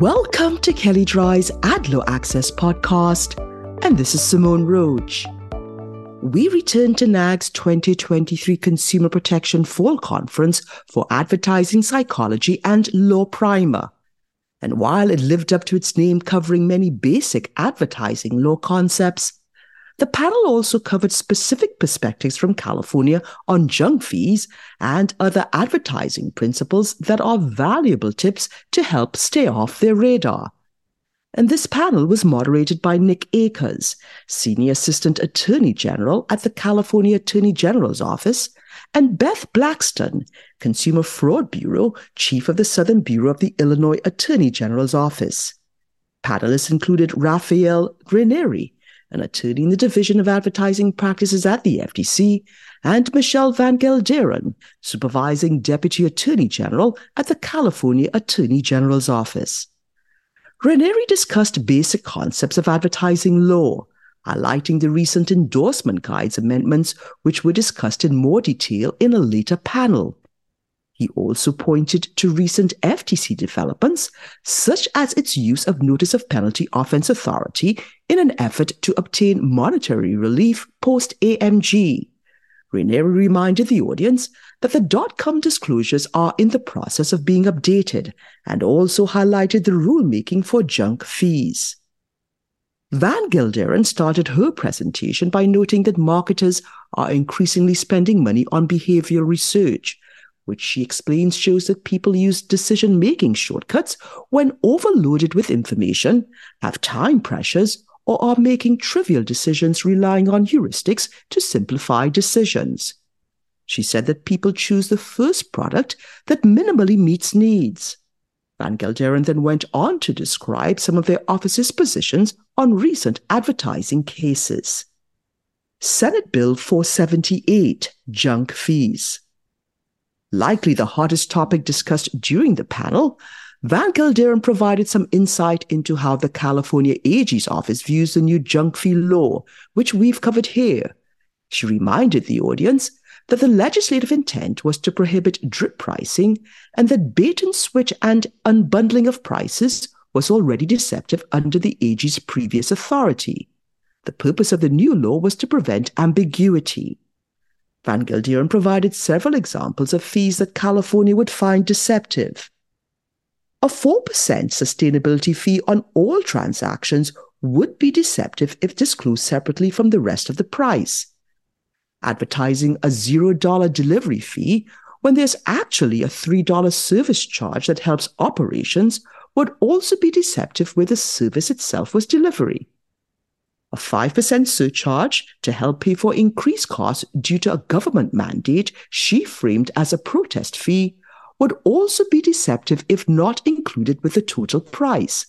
Welcome to Kelley Drye's Ad Law Access podcast, and this is Simone Roach. We return to NAAG's 2023 Consumer Protection Fall Conference for Advertising Psychology and Law Primer. And while it lived up to its name covering many basic advertising law concepts, the panel also covered specific perspectives from California on junk fees and other advertising principles that are valuable tips to help stay off their radar. And this panel was moderated by Nick Akers, Senior Assistant Attorney General at the California Attorney General's Office, and Beth Blackston, Consumer Fraud Bureau Chief of the Southern Bureau of the Illinois Attorney General's Office. Panelists included Rafael Reyneri, attorney in the Division of Advertising Practices at the FTC, and Michele Van Gelderen, Supervising Deputy Attorney General at the California Attorney General's Office. Reyneri discussed basic concepts of advertising law, highlighting the recent endorsement guides amendments, which were discussed in more detail in a later panel. He also pointed to recent FTC developments, such as its use of notice of penalty offense authority in an effort to obtain monetary relief post AMG. Reyneri reminded the audience that the dot com disclosures are in the process of being updated and also highlighted the rulemaking for junk fees. Van Gelderen started her presentation by noting that marketers are increasingly spending money on behavioral research which she explains shows that people use decision making shortcuts when overloaded with information, have time pressures, or are making trivial decisions relying on heuristics to simplify decisions. She said that people choose the first product that minimally meets needs. Van Gelderen then went on to describe some of their office's positions on recent advertising cases. Senate Bill 478, Junk Fees likely the hottest topic discussed during the panel, Van Gelderen provided some insight into how the California AG's office views the new junk fee law, which we've covered here. She reminded the audience that the legislative intent was to prohibit drip pricing and that bait and switch and unbundling of prices was already deceptive under the AG's previous authority. The purpose of the new law was to prevent ambiguity. Van Gelderen provided several examples of fees that California would find deceptive. A 4% sustainability fee on all transactions would be deceptive if disclosed separately from the rest of the price. Advertising a $0 delivery fee when there's actually a $3 service charge that helps operations would also be deceptive where the service itself was delivery a 5% surcharge to help pay for increased costs due to a government mandate she framed as a protest fee would also be deceptive if not included with the total price.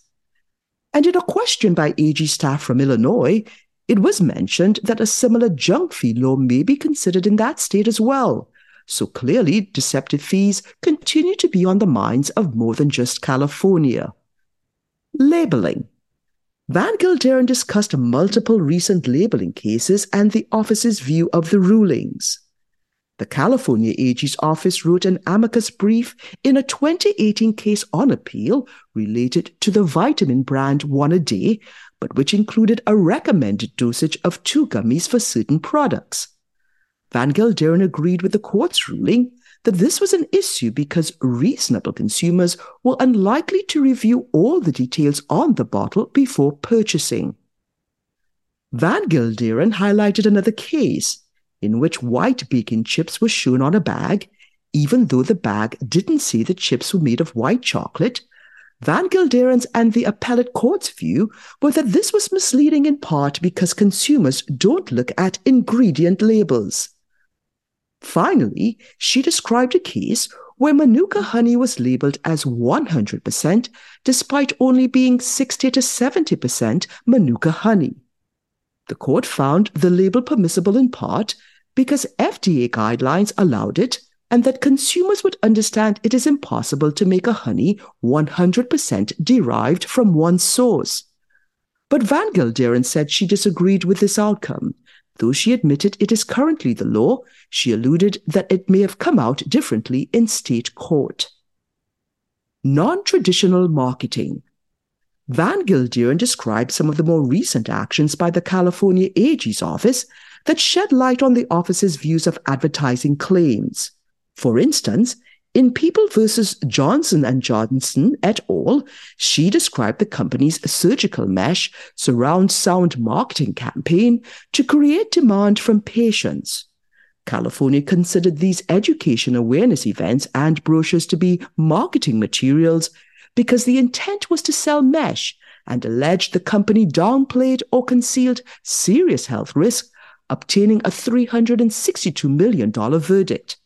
And in a question by AG staff from Illinois, it was mentioned that a similar junk fee law may be considered in that state as well. So clearly, deceptive fees continue to be on the minds of more than just California. Labeling. Van Gelderen discussed multiple recent labeling cases and the office's view of the rulings. The California AG's office wrote an amicus brief in a 2018 case on appeal related to the vitamin brand One a Day, but which included a recommended dosage of two gummies for certain products. Van Gelderen agreed with the court's ruling that this was an issue because reasonable consumers were unlikely to review all the details on the bottle before purchasing. Van Gelderen highlighted another case in which white bacon chips were shown on a bag, even though the bag didn't say the chips were made of white chocolate. Van Gelderen's and the appellate court's view were that this was misleading in part because consumers don't look at ingredient labels. Finally, she described a case where Manuka honey was labeled as 100% despite only being 60 to 70% Manuka honey. The court found the label permissible in part because FDA guidelines allowed it and that consumers would understand it is impossible to make a honey 100% derived from one source. But Van Gelderen said she disagreed with this outcome Though she admitted it is currently the law, she alluded that it may have come out differently in state court. Non traditional marketing Van Gelderen described some of the more recent actions by the California AG's office that shed light on the office's views of advertising claims. For instance, in People versus Johnson and Johnson et al., she described the company's surgical mesh surround sound marketing campaign to create demand from patients. California considered these education awareness events and brochures to be marketing materials because the intent was to sell mesh and alleged the company downplayed or concealed serious health risks, obtaining a $362 million verdict.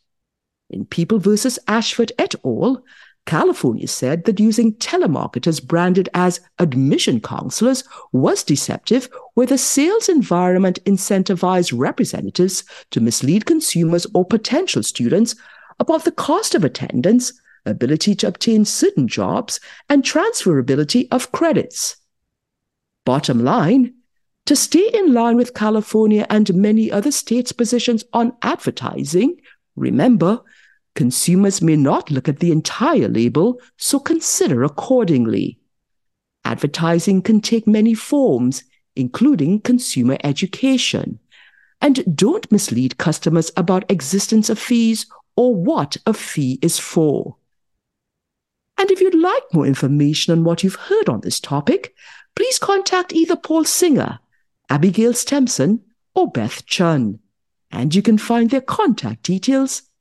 In People versus Ashford et al., California said that using telemarketers branded as admission counselors was deceptive, where the sales environment incentivized representatives to mislead consumers or potential students about the cost of attendance, ability to obtain certain jobs, and transferability of credits. Bottom line, to stay in line with California and many other states' positions on advertising, remember, Consumers may not look at the entire label, so consider accordingly. Advertising can take many forms, including consumer education. And don't mislead customers about existence of fees or what a fee is for. And if you'd like more information on what you've heard on this topic, please contact either Paul Singer, Abigail Stempson, or Beth Chun. And you can find their contact details